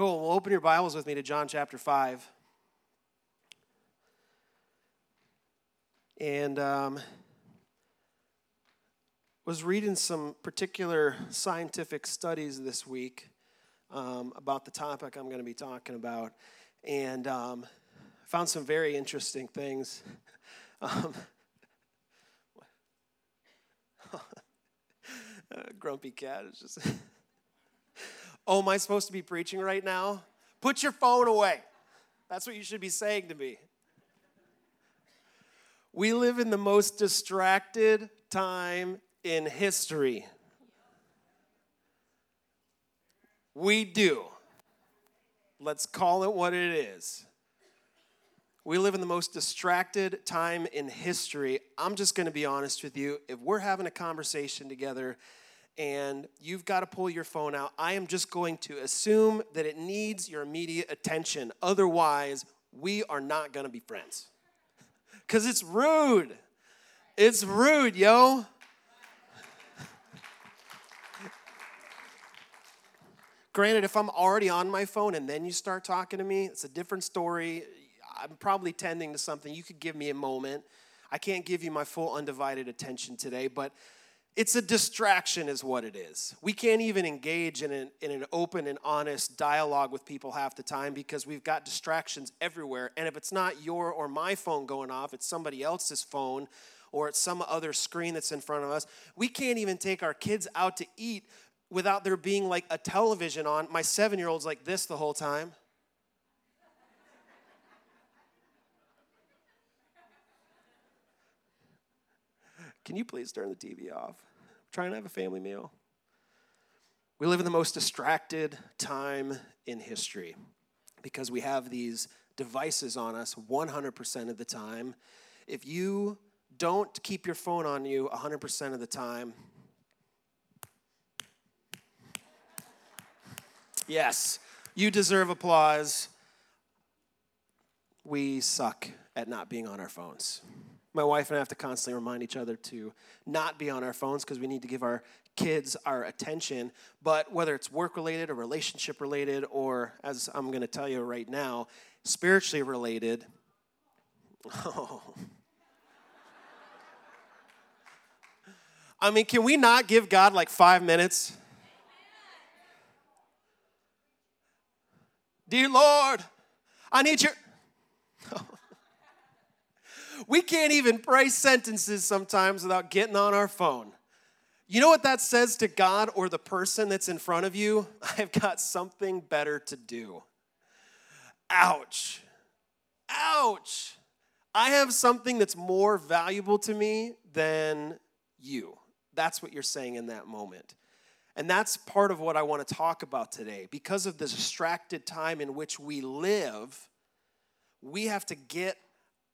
Cool. Well, open your Bibles with me to John chapter 5. And um, was reading some particular scientific studies this week um, about the topic I'm going to be talking about. And um, found some very interesting things. Um, grumpy cat is just. oh, am I supposed to be preaching right now? Put your phone away. That's what you should be saying to me. We live in the most distracted time in history. We do. Let's call it what it is. We live in the most distracted time in history. I'm just going to be honest with you. If we're having a conversation together and you've got to pull your phone out, I am just going to assume that it needs your immediate attention. Otherwise, we are not going to be friends. Because it's rude. It's rude, yo. Granted, if I'm already on my phone and then you start talking to me, it's a different story. I'm probably tending to something. You could give me a moment. I can't give you my full undivided attention today, but it's a distraction, is what it is. We can't even engage in an, in an open and honest dialogue with people half the time because we've got distractions everywhere. And if it's not your or my phone going off, it's somebody else's phone or it's some other screen that's in front of us. We can't even take our kids out to eat without there being like a television on. My seven year old's like this the whole time. Can you please turn the TV off? I'm trying to have a family meal. We live in the most distracted time in history because we have these devices on us 100% of the time. If you don't keep your phone on you 100% of the time, yes, you deserve applause. We suck at not being on our phones. My wife and I have to constantly remind each other to not be on our phones because we need to give our kids our attention. But whether it's work related or relationship related, or as I'm going to tell you right now, spiritually related, oh. I mean, can we not give God like five minutes? Dear Lord, I need your. We can't even pray sentences sometimes without getting on our phone. You know what that says to God or the person that's in front of you? I've got something better to do. Ouch. Ouch. I have something that's more valuable to me than you. That's what you're saying in that moment. And that's part of what I want to talk about today. Because of the distracted time in which we live, we have to get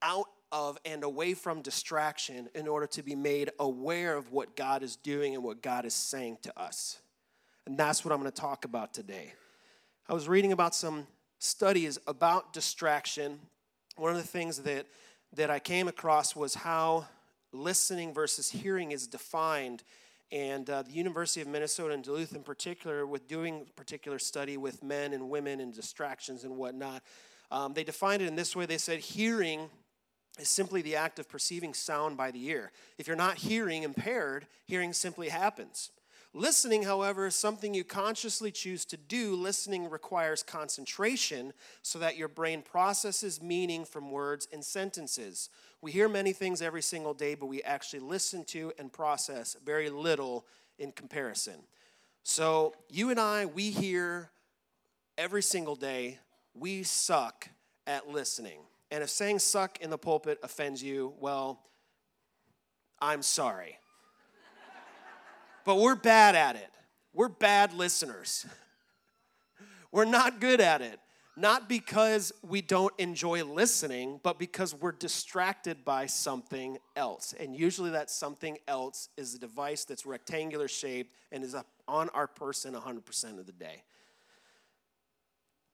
out of and away from distraction in order to be made aware of what God is doing and what God is saying to us. And that's what I'm going to talk about today. I was reading about some studies about distraction. One of the things that, that I came across was how listening versus hearing is defined. And uh, the University of Minnesota and Duluth, in particular, with doing particular study with men and women and distractions and whatnot, um, they defined it in this way. They said hearing is simply the act of perceiving sound by the ear. If you're not hearing impaired, hearing simply happens. Listening, however, is something you consciously choose to do. Listening requires concentration so that your brain processes meaning from words and sentences. We hear many things every single day, but we actually listen to and process very little in comparison. So, you and I, we hear every single day, we suck at listening. And if saying suck in the pulpit offends you, well, I'm sorry. but we're bad at it. We're bad listeners. We're not good at it. Not because we don't enjoy listening, but because we're distracted by something else. And usually that something else is a device that's rectangular shaped and is on our person 100% of the day.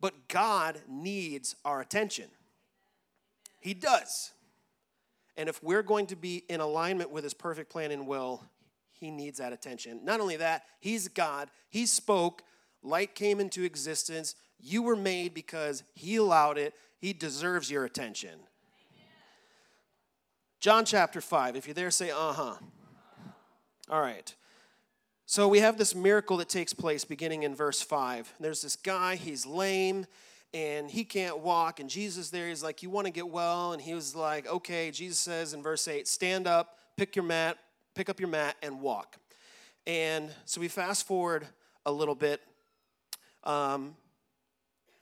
But God needs our attention. He does. And if we're going to be in alignment with his perfect plan and will, he needs that attention. Not only that, he's God. He spoke, light came into existence. You were made because He allowed it, He deserves your attention. John chapter 5. If you're there, say, uh huh. All right. So we have this miracle that takes place beginning in verse 5. There's this guy, he's lame and he can't walk. And Jesus there, he's like, You want to get well? And he was like, Okay. Jesus says in verse 8, Stand up, pick your mat, pick up your mat, and walk. And so we fast forward a little bit. Um,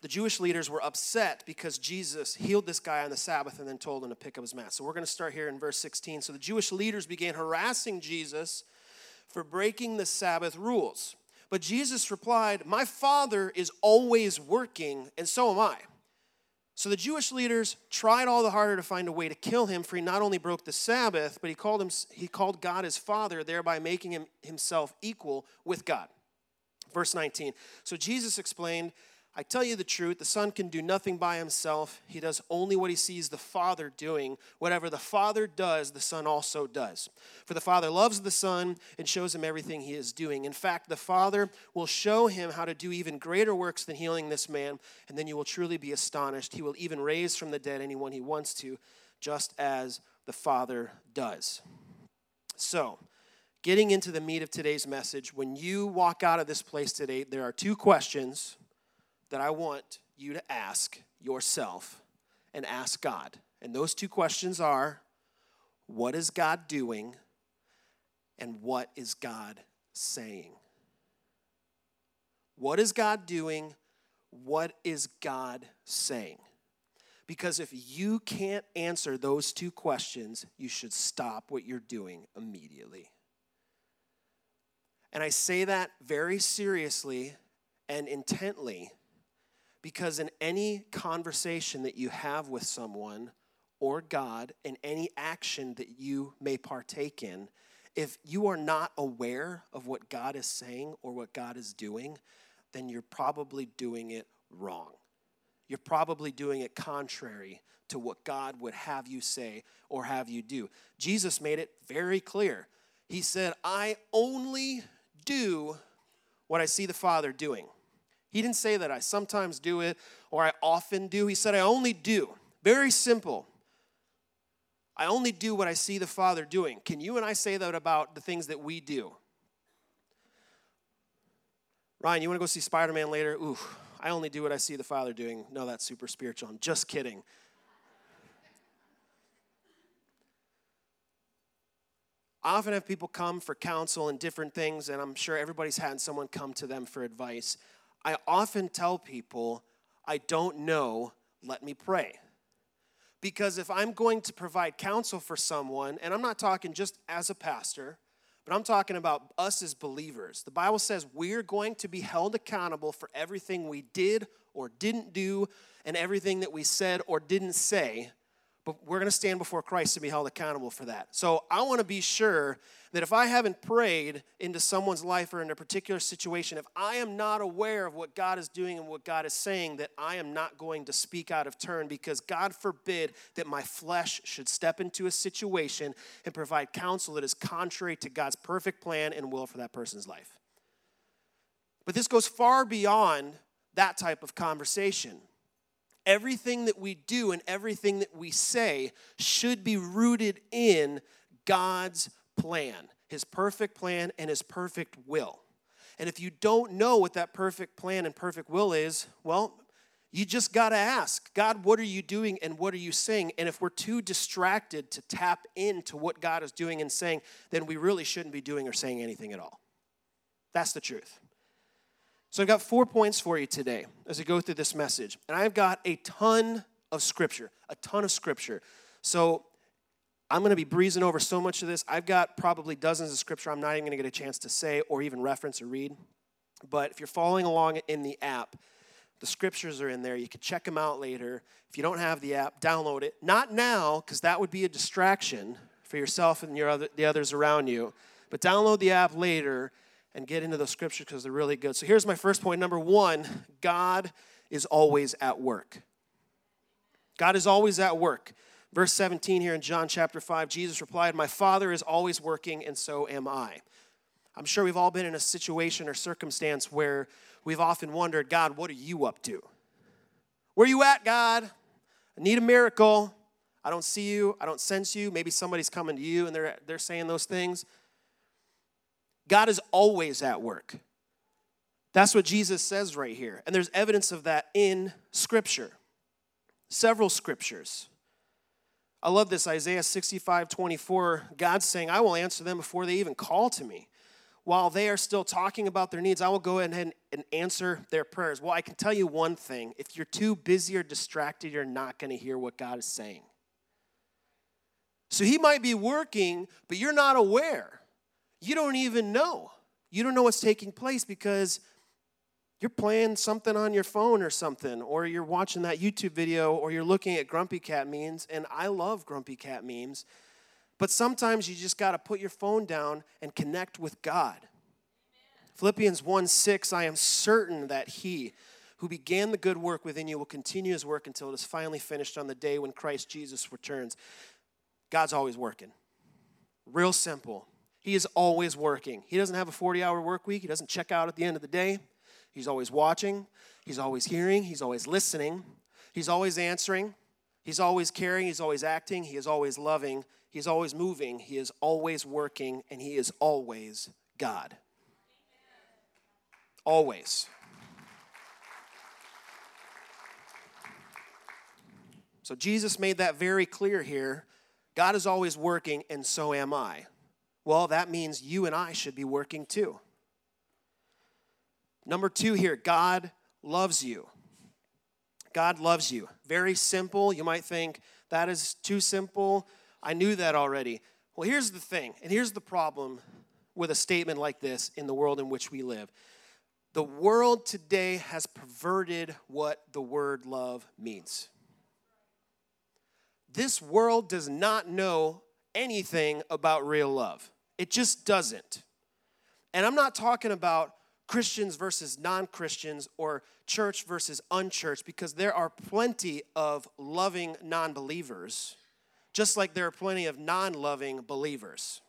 the Jewish leaders were upset because Jesus healed this guy on the Sabbath and then told him to pick up his mat. So we're going to start here in verse 16. So the Jewish leaders began harassing Jesus for breaking the Sabbath rules. But Jesus replied, My Father is always working, and so am I. So the Jewish leaders tried all the harder to find a way to kill him, for he not only broke the Sabbath, but he called, him, he called God his Father, thereby making him himself equal with God. Verse 19. So Jesus explained I tell you the truth, the Son can do nothing by himself. He does only what he sees the Father doing. Whatever the Father does, the Son also does. For the Father loves the Son and shows him everything he is doing. In fact, the Father will show him how to do even greater works than healing this man, and then you will truly be astonished. He will even raise from the dead anyone he wants to, just as the Father does. So, getting into the meat of today's message, when you walk out of this place today, there are two questions that I want you to ask yourself and ask God. And those two questions are what is God doing and what is God saying? What is God doing? What is God saying? Because if you can't answer those two questions, you should stop what you're doing immediately. And I say that very seriously and intently because in any conversation that you have with someone or God, in any action that you may partake in, if you are not aware of what God is saying or what God is doing, then you're probably doing it wrong. You're probably doing it contrary to what God would have you say or have you do. Jesus made it very clear. He said, I only do what I see the Father doing. He didn't say that I sometimes do it or I often do. He said I only do. Very simple. I only do what I see the Father doing. Can you and I say that about the things that we do? Ryan, you want to go see Spider Man later? Ooh, I only do what I see the Father doing. No, that's super spiritual. I'm just kidding. I often have people come for counsel and different things, and I'm sure everybody's had someone come to them for advice. I often tell people, I don't know, let me pray. Because if I'm going to provide counsel for someone, and I'm not talking just as a pastor, but I'm talking about us as believers. The Bible says we're going to be held accountable for everything we did or didn't do and everything that we said or didn't say but we're going to stand before Christ to be held accountable for that. So I want to be sure that if I haven't prayed into someone's life or in a particular situation, if I am not aware of what God is doing and what God is saying, that I am not going to speak out of turn because God forbid that my flesh should step into a situation and provide counsel that is contrary to God's perfect plan and will for that person's life. But this goes far beyond that type of conversation everything that we do and everything that we say should be rooted in God's plan, His perfect plan and His perfect will. And if you don't know what that perfect plan and perfect will is, well, you just got to ask God, what are you doing and what are you saying? And if we're too distracted to tap into what God is doing and saying, then we really shouldn't be doing or saying anything at all. That's the truth. So I've got four points for you today as I go through this message. And I've got a ton of scripture, a ton of scripture. So I'm going to be breezing over so much of this. I've got probably dozens of scripture I'm not even going to get a chance to say or even reference or read. But if you're following along in the app, the scriptures are in there. You can check them out later. If you don't have the app, download it. Not now, because that would be a distraction for yourself and your other, the others around you. But download the app later and get into those scriptures because they're really good. So here's my first point. Number one, God is always at work. God is always at work. Verse 17 here in John chapter 5, Jesus replied, My Father is always working, and so am I. I'm sure we've all been in a situation or circumstance where we've often wondered, God, what are you up to? Where are you at, God? I need a miracle. I don't see you. I don't sense you. Maybe somebody's coming to you and they're, they're saying those things. God is always at work. That's what Jesus says right here. And there's evidence of that in Scripture, several scriptures. I love this Isaiah 65 24. God's saying, I will answer them before they even call to me. While they are still talking about their needs, I will go ahead and answer their prayers. Well, I can tell you one thing if you're too busy or distracted, you're not going to hear what God is saying. So he might be working, but you're not aware. You don't even know. You don't know what's taking place because you're playing something on your phone or something, or you're watching that YouTube video, or you're looking at Grumpy Cat memes. And I love Grumpy Cat memes. But sometimes you just got to put your phone down and connect with God. Amen. Philippians 1 6, I am certain that He who began the good work within you will continue His work until it is finally finished on the day when Christ Jesus returns. God's always working. Real simple. He is always working. He doesn't have a 40 hour work week, He doesn't check out at the end of the day. He's always watching, he's always hearing, he's always listening, he's always answering, he's always caring, he's always acting, he is always loving, he's always moving, he is always working, and he is always God. Always. So Jesus made that very clear here. God is always working, and so am I. Well, that means you and I should be working too. Number two here God loves you. God loves you. Very simple. You might think that is too simple. I knew that already. Well, here's the thing, and here's the problem with a statement like this in the world in which we live. The world today has perverted what the word love means. This world does not know anything about real love, it just doesn't. And I'm not talking about Christians versus non Christians or church versus unchurched because there are plenty of loving non believers, just like there are plenty of non loving believers.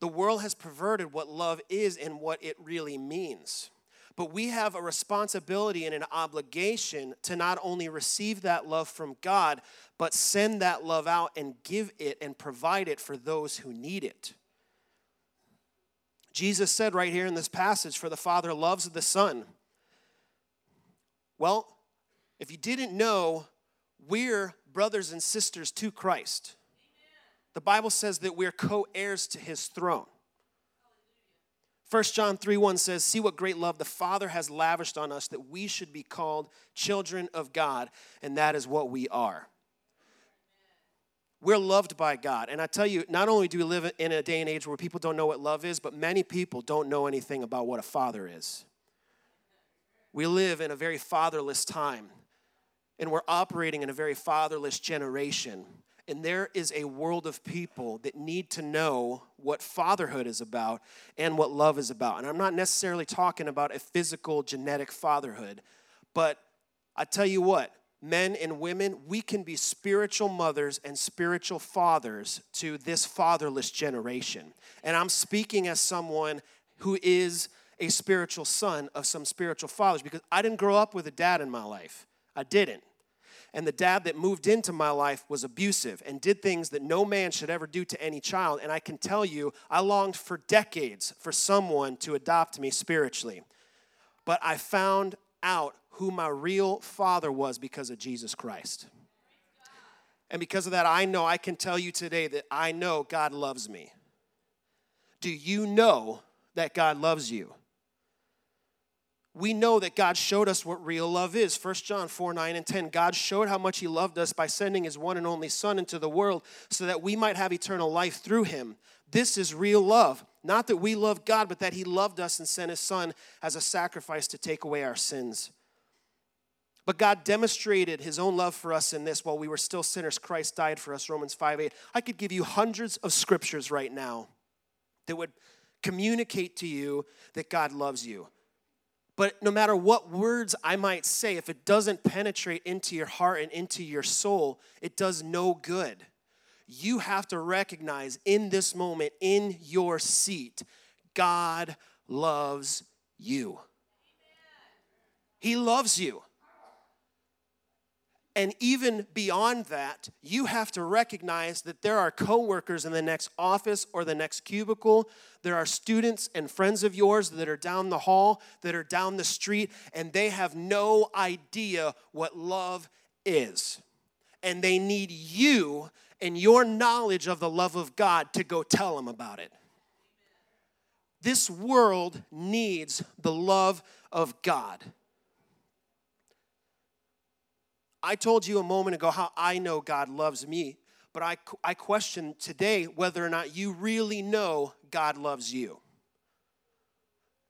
The world has perverted what love is and what it really means. But we have a responsibility and an obligation to not only receive that love from God, but send that love out and give it and provide it for those who need it. Jesus said right here in this passage, For the Father loves the Son. Well, if you didn't know, we're brothers and sisters to Christ. The Bible says that we're co heirs to his throne. 1 John 3 1 says, See what great love the Father has lavished on us that we should be called children of God, and that is what we are. We're loved by God. And I tell you, not only do we live in a day and age where people don't know what love is, but many people don't know anything about what a father is. We live in a very fatherless time, and we're operating in a very fatherless generation. And there is a world of people that need to know what fatherhood is about and what love is about. And I'm not necessarily talking about a physical, genetic fatherhood, but I tell you what, men and women, we can be spiritual mothers and spiritual fathers to this fatherless generation. And I'm speaking as someone who is a spiritual son of some spiritual fathers because I didn't grow up with a dad in my life. I didn't. And the dad that moved into my life was abusive and did things that no man should ever do to any child. And I can tell you, I longed for decades for someone to adopt me spiritually. But I found out who my real father was because of Jesus Christ. And because of that, I know I can tell you today that I know God loves me. Do you know that God loves you? We know that God showed us what real love is. 1 John 4 9 and 10. God showed how much He loved us by sending His one and only Son into the world so that we might have eternal life through Him. This is real love. Not that we love God, but that He loved us and sent His Son as a sacrifice to take away our sins. But God demonstrated his own love for us in this while we were still sinners, Christ died for us, Romans 5 8. I could give you hundreds of scriptures right now that would communicate to you that God loves you. But no matter what words I might say, if it doesn't penetrate into your heart and into your soul, it does no good. you have to recognize in this moment, in your seat, God loves you. He loves you. And even beyond that, you have to recognize that there are coworkers in the next office or the next cubicle. There are students and friends of yours that are down the hall, that are down the street, and they have no idea what love is. And they need you and your knowledge of the love of God to go tell them about it. This world needs the love of God. I told you a moment ago how I know God loves me, but I, I question today whether or not you really know God loves you.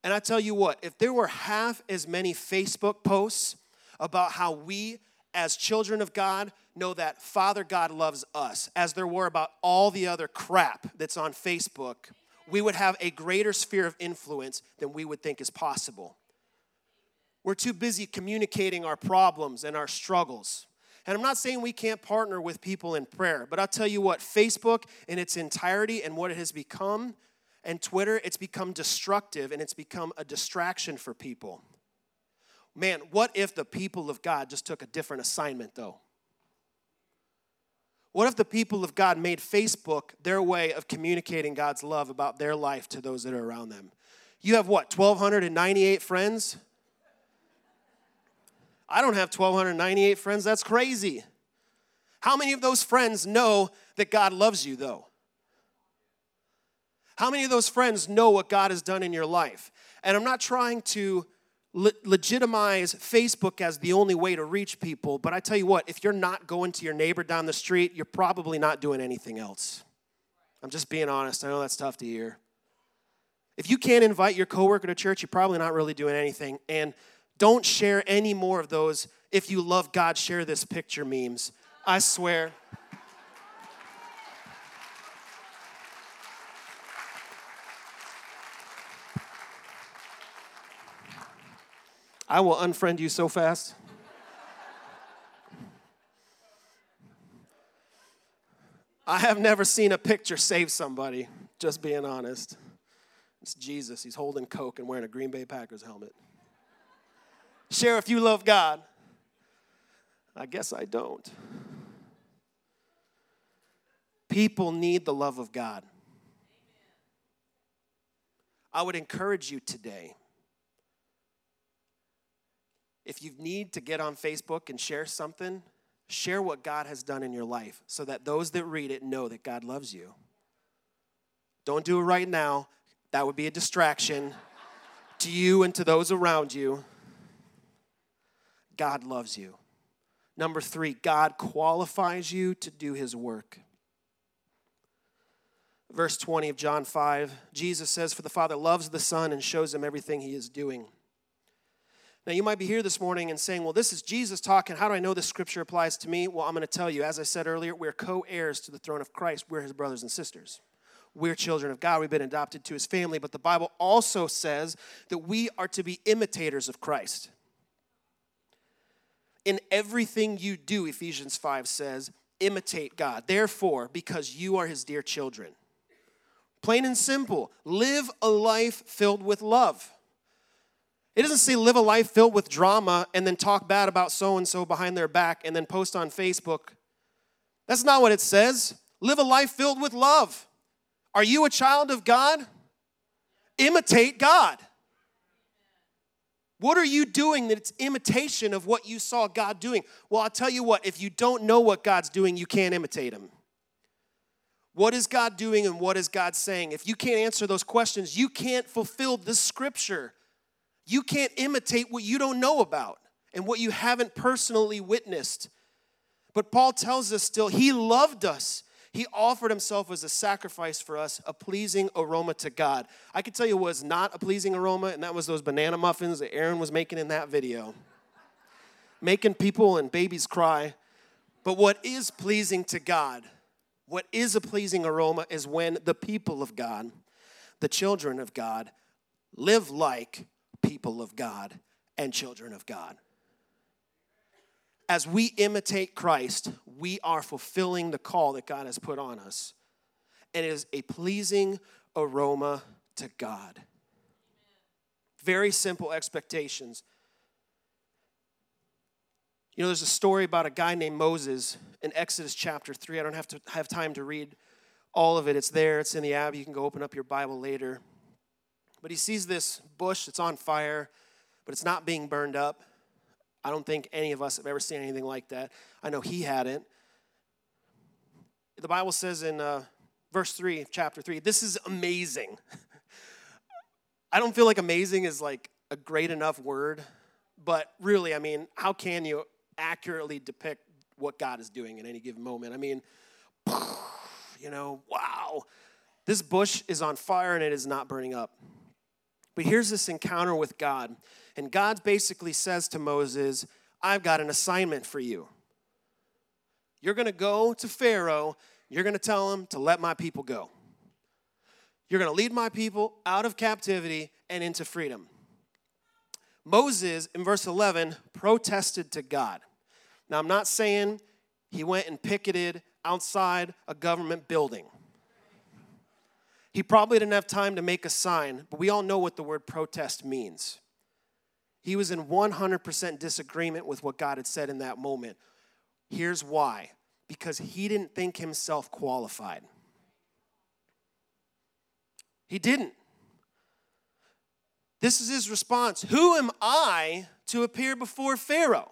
And I tell you what, if there were half as many Facebook posts about how we as children of God know that Father God loves us as there were about all the other crap that's on Facebook, we would have a greater sphere of influence than we would think is possible. We're too busy communicating our problems and our struggles. And I'm not saying we can't partner with people in prayer, but I'll tell you what, Facebook in its entirety and what it has become, and Twitter, it's become destructive and it's become a distraction for people. Man, what if the people of God just took a different assignment, though? What if the people of God made Facebook their way of communicating God's love about their life to those that are around them? You have what, 1,298 friends? I don't have 1,298 friends. That's crazy. How many of those friends know that God loves you, though? How many of those friends know what God has done in your life? And I'm not trying to le- legitimize Facebook as the only way to reach people, but I tell you what, if you're not going to your neighbor down the street, you're probably not doing anything else. I'm just being honest. I know that's tough to hear. If you can't invite your coworker to church, you're probably not really doing anything. And don't share any more of those. If you love God, share this picture memes. I swear. I will unfriend you so fast. I have never seen a picture save somebody, just being honest. It's Jesus. He's holding Coke and wearing a Green Bay Packers helmet. Share if you love God. I guess I don't. People need the love of God. I would encourage you today if you need to get on Facebook and share something, share what God has done in your life so that those that read it know that God loves you. Don't do it right now, that would be a distraction to you and to those around you. God loves you. Number three, God qualifies you to do his work. Verse 20 of John 5, Jesus says, For the Father loves the Son and shows him everything he is doing. Now, you might be here this morning and saying, Well, this is Jesus talking. How do I know this scripture applies to me? Well, I'm going to tell you. As I said earlier, we're co heirs to the throne of Christ, we're his brothers and sisters. We're children of God. We've been adopted to his family. But the Bible also says that we are to be imitators of Christ in everything you do, Ephesians 5 says, imitate God. Therefore, because you are his dear children. Plain and simple, live a life filled with love. It doesn't say live a life filled with drama and then talk bad about so and so behind their back and then post on Facebook. That's not what it says. Live a life filled with love. Are you a child of God? Imitate God. What are you doing that's imitation of what you saw God doing? Well, I'll tell you what, if you don't know what God's doing, you can't imitate Him. What is God doing and what is God saying? If you can't answer those questions, you can't fulfill this scripture. You can't imitate what you don't know about and what you haven't personally witnessed. But Paul tells us still, He loved us he offered himself as a sacrifice for us, a pleasing aroma to God. I can tell you was not a pleasing aroma, and that was those banana muffins that Aaron was making in that video. Making people and babies cry. But what is pleasing to God, what is a pleasing aroma, is when the people of God, the children of God, live like people of God and children of God. As we imitate Christ, we are fulfilling the call that God has put on us. And it is a pleasing aroma to God. Very simple expectations. You know, there's a story about a guy named Moses in Exodus chapter 3. I don't have to have time to read all of it. It's there, it's in the app. You can go open up your Bible later. But he sees this bush that's on fire, but it's not being burned up. I don't think any of us have ever seen anything like that. I know he hadn't. The Bible says in uh, verse 3 of chapter 3, this is amazing. I don't feel like amazing is like a great enough word, but really, I mean, how can you accurately depict what God is doing in any given moment? I mean, you know, wow, this bush is on fire and it is not burning up. But here's this encounter with God. And God basically says to Moses, I've got an assignment for you. You're going to go to Pharaoh, you're going to tell him to let my people go. You're going to lead my people out of captivity and into freedom. Moses, in verse 11, protested to God. Now, I'm not saying he went and picketed outside a government building. He probably didn't have time to make a sign, but we all know what the word protest means. He was in 100% disagreement with what God had said in that moment. Here's why because he didn't think himself qualified. He didn't. This is his response Who am I to appear before Pharaoh?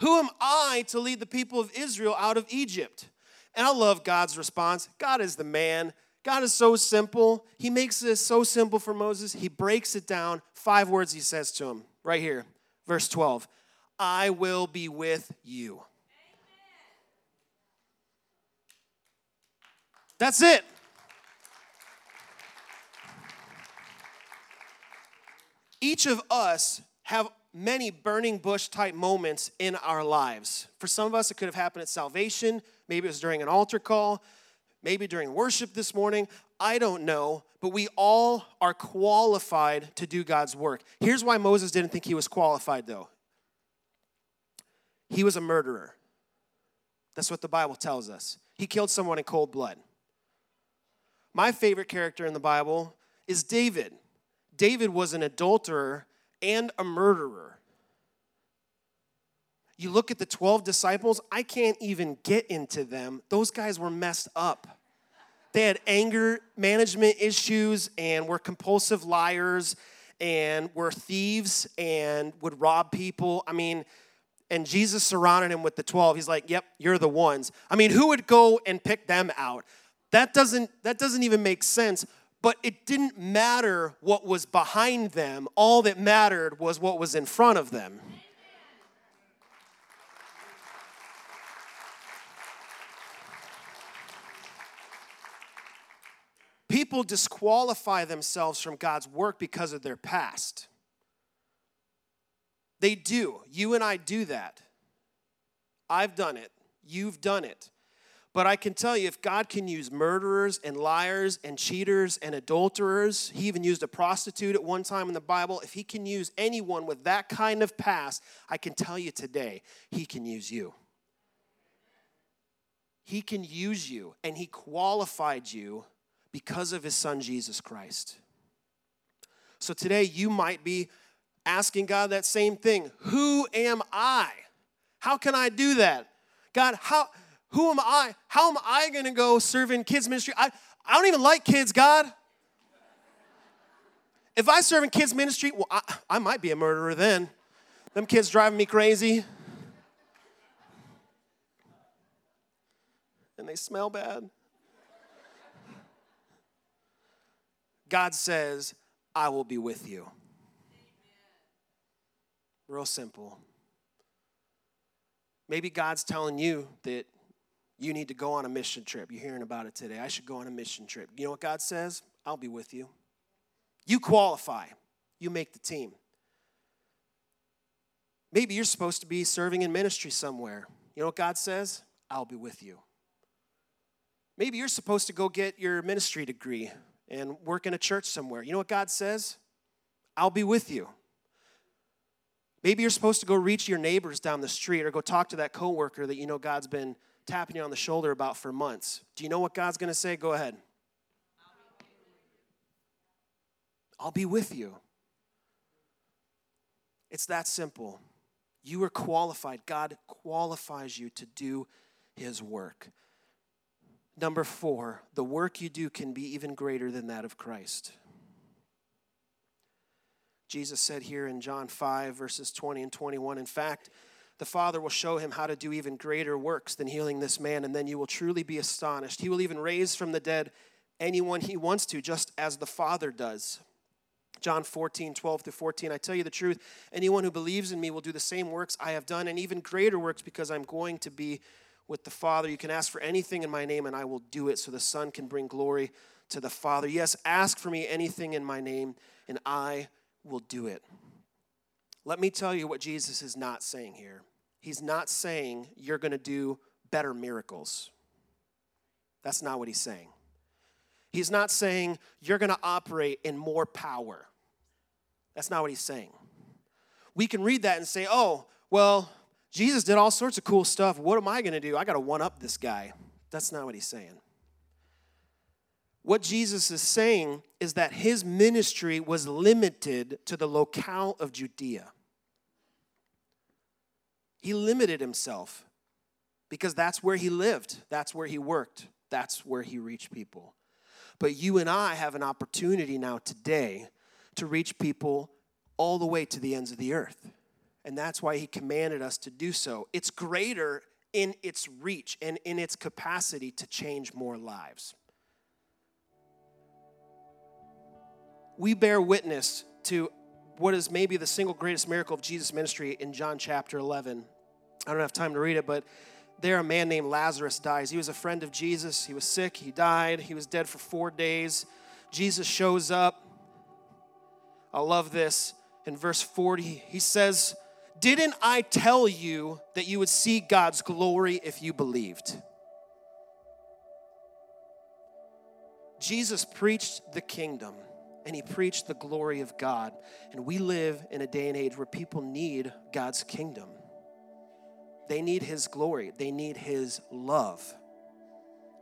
Who am I to lead the people of Israel out of Egypt? And I love God's response. God is the man God is so simple. He makes this so simple for Moses. He breaks it down. Five words he says to him right here, verse 12 I will be with you. That's it. Each of us have many burning bush type moments in our lives. For some of us, it could have happened at salvation. Maybe it was during an altar call maybe during worship this morning. I don't know, but we all are qualified to do God's work. Here's why Moses didn't think he was qualified, though he was a murderer. That's what the Bible tells us. He killed someone in cold blood. My favorite character in the Bible is David. David was an adulterer and a murderer. You look at the 12 disciples, I can't even get into them. Those guys were messed up. They had anger management issues and were compulsive liars and were thieves and would rob people. I mean, and Jesus surrounded him with the 12. He's like, "Yep, you're the ones." I mean, who would go and pick them out? That doesn't that doesn't even make sense. But it didn't matter what was behind them. All that mattered was what was in front of them. People disqualify themselves from God's work because of their past. They do. You and I do that. I've done it. You've done it. But I can tell you, if God can use murderers and liars and cheaters and adulterers, He even used a prostitute at one time in the Bible. If He can use anyone with that kind of past, I can tell you today, He can use you. He can use you, and He qualified you because of his son Jesus Christ. So today you might be asking God that same thing Who am I? How can I do that? God, how, who am I? How am I going to go serve in kids' ministry? I, I don't even like kids, God. If I serve in kids' ministry, well, I, I might be a murderer then. Them kids driving me crazy. And they smell bad. God says, I will be with you. Real simple. Maybe God's telling you that you need to go on a mission trip. You're hearing about it today. I should go on a mission trip. You know what God says? I'll be with you. You qualify, you make the team. Maybe you're supposed to be serving in ministry somewhere. You know what God says? I'll be with you. Maybe you're supposed to go get your ministry degree and work in a church somewhere. You know what God says? I'll be with you. Maybe you're supposed to go reach your neighbors down the street or go talk to that coworker that you know God's been tapping you on the shoulder about for months. Do you know what God's going to say? Go ahead. I'll be with you. It's that simple. You are qualified. God qualifies you to do his work. Number four, the work you do can be even greater than that of Christ. Jesus said here in John 5, verses 20 and 21, in fact, the Father will show him how to do even greater works than healing this man, and then you will truly be astonished. He will even raise from the dead anyone he wants to, just as the Father does. John 14, 12 to 14. I tell you the truth, anyone who believes in me will do the same works I have done and even greater works because I'm going to be with the Father. You can ask for anything in my name and I will do it so the Son can bring glory to the Father. Yes, ask for me anything in my name and I will do it. Let me tell you what Jesus is not saying here. He's not saying you're going to do better miracles. That's not what he's saying. He's not saying you're going to operate in more power. That's not what he's saying. We can read that and say, oh, well, Jesus did all sorts of cool stuff. What am I going to do? I got to one up this guy. That's not what he's saying. What Jesus is saying is that his ministry was limited to the locale of Judea. He limited himself because that's where he lived, that's where he worked, that's where he reached people. But you and I have an opportunity now today to reach people all the way to the ends of the earth. And that's why he commanded us to do so. It's greater in its reach and in its capacity to change more lives. We bear witness to what is maybe the single greatest miracle of Jesus' ministry in John chapter 11. I don't have time to read it, but there a man named Lazarus dies. He was a friend of Jesus. He was sick, he died, he was dead for four days. Jesus shows up. I love this. In verse 40, he says, Didn't I tell you that you would see God's glory if you believed? Jesus preached the kingdom and he preached the glory of God. And we live in a day and age where people need God's kingdom. They need his glory, they need his love.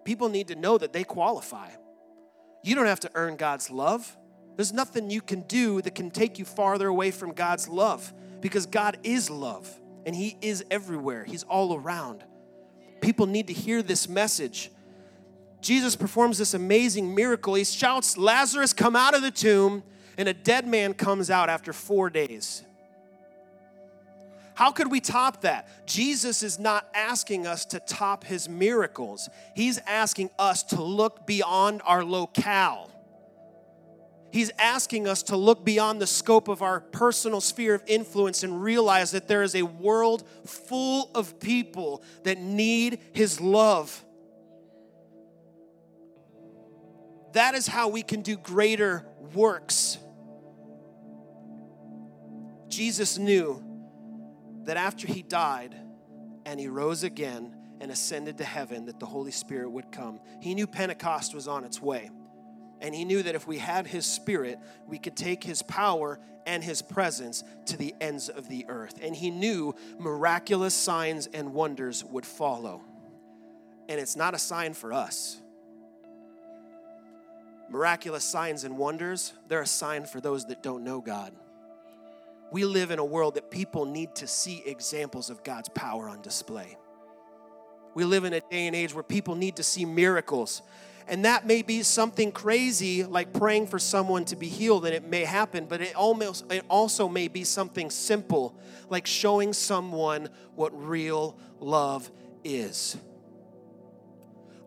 People need to know that they qualify. You don't have to earn God's love. There's nothing you can do that can take you farther away from God's love because God is love and He is everywhere, He's all around. People need to hear this message. Jesus performs this amazing miracle. He shouts, Lazarus, come out of the tomb, and a dead man comes out after four days. How could we top that? Jesus is not asking us to top his miracles. He's asking us to look beyond our locale. He's asking us to look beyond the scope of our personal sphere of influence and realize that there is a world full of people that need His love. That is how we can do greater works. Jesus knew that after He died and He rose again and ascended to heaven, that the Holy Spirit would come. He knew Pentecost was on its way. And he knew that if we had his spirit, we could take his power and his presence to the ends of the earth. And he knew miraculous signs and wonders would follow. And it's not a sign for us. Miraculous signs and wonders, they're a sign for those that don't know God. We live in a world that people need to see examples of God's power on display. We live in a day and age where people need to see miracles. And that may be something crazy like praying for someone to be healed, and it may happen, but it, almost, it also may be something simple like showing someone what real love is.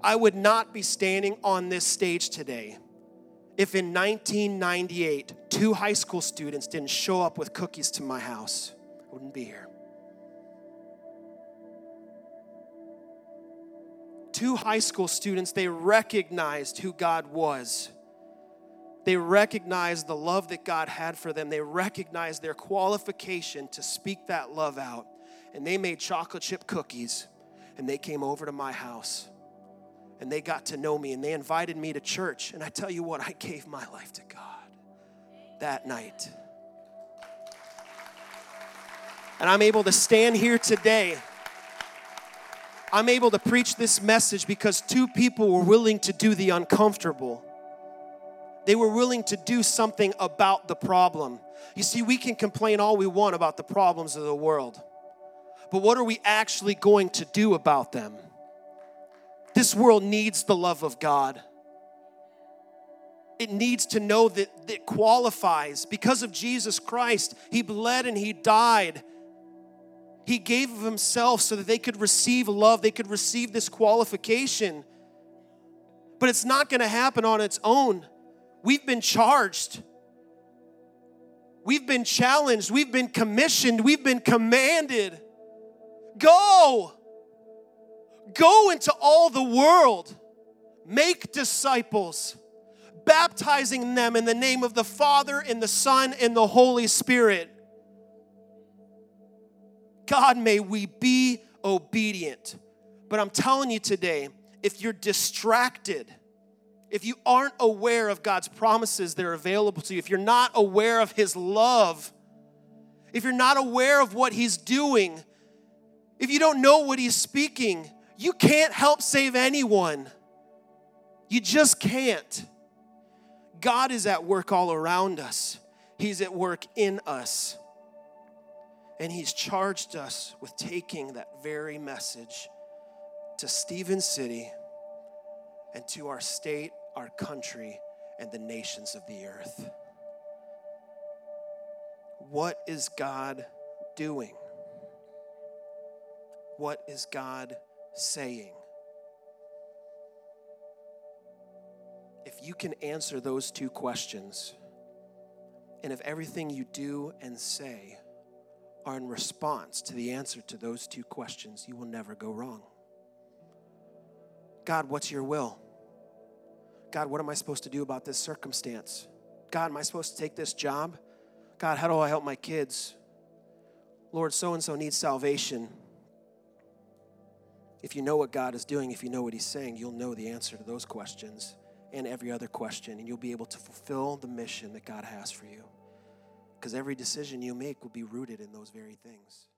I would not be standing on this stage today if in 1998 two high school students didn't show up with cookies to my house. I wouldn't be here. Two high school students, they recognized who God was. They recognized the love that God had for them. They recognized their qualification to speak that love out. And they made chocolate chip cookies and they came over to my house and they got to know me and they invited me to church. And I tell you what, I gave my life to God that night. And I'm able to stand here today. I'm able to preach this message because two people were willing to do the uncomfortable. They were willing to do something about the problem. You see, we can complain all we want about the problems of the world, but what are we actually going to do about them? This world needs the love of God. It needs to know that it qualifies. Because of Jesus Christ, He bled and He died. He gave of Himself so that they could receive love, they could receive this qualification. But it's not going to happen on its own. We've been charged. We've been challenged. We've been commissioned. We've been commanded. Go. Go into all the world. Make disciples, baptizing them in the name of the Father, and the Son, and the Holy Spirit. God, may we be obedient. But I'm telling you today, if you're distracted, if you aren't aware of God's promises that are available to you, if you're not aware of His love, if you're not aware of what He's doing, if you don't know what He's speaking, you can't help save anyone. You just can't. God is at work all around us, He's at work in us. And He's charged us with taking that very message to Stephens City and to our state our country, and the nations of the earth. What is God doing? What is God saying? If you can answer those two questions, and if everything you do and say are in response to the answer to those two questions, you will never go wrong. God, what's your will? God, what am I supposed to do about this circumstance? God, am I supposed to take this job? God, how do I help my kids? Lord, so and so needs salvation. If you know what God is doing, if you know what He's saying, you'll know the answer to those questions and every other question, and you'll be able to fulfill the mission that God has for you. Because every decision you make will be rooted in those very things.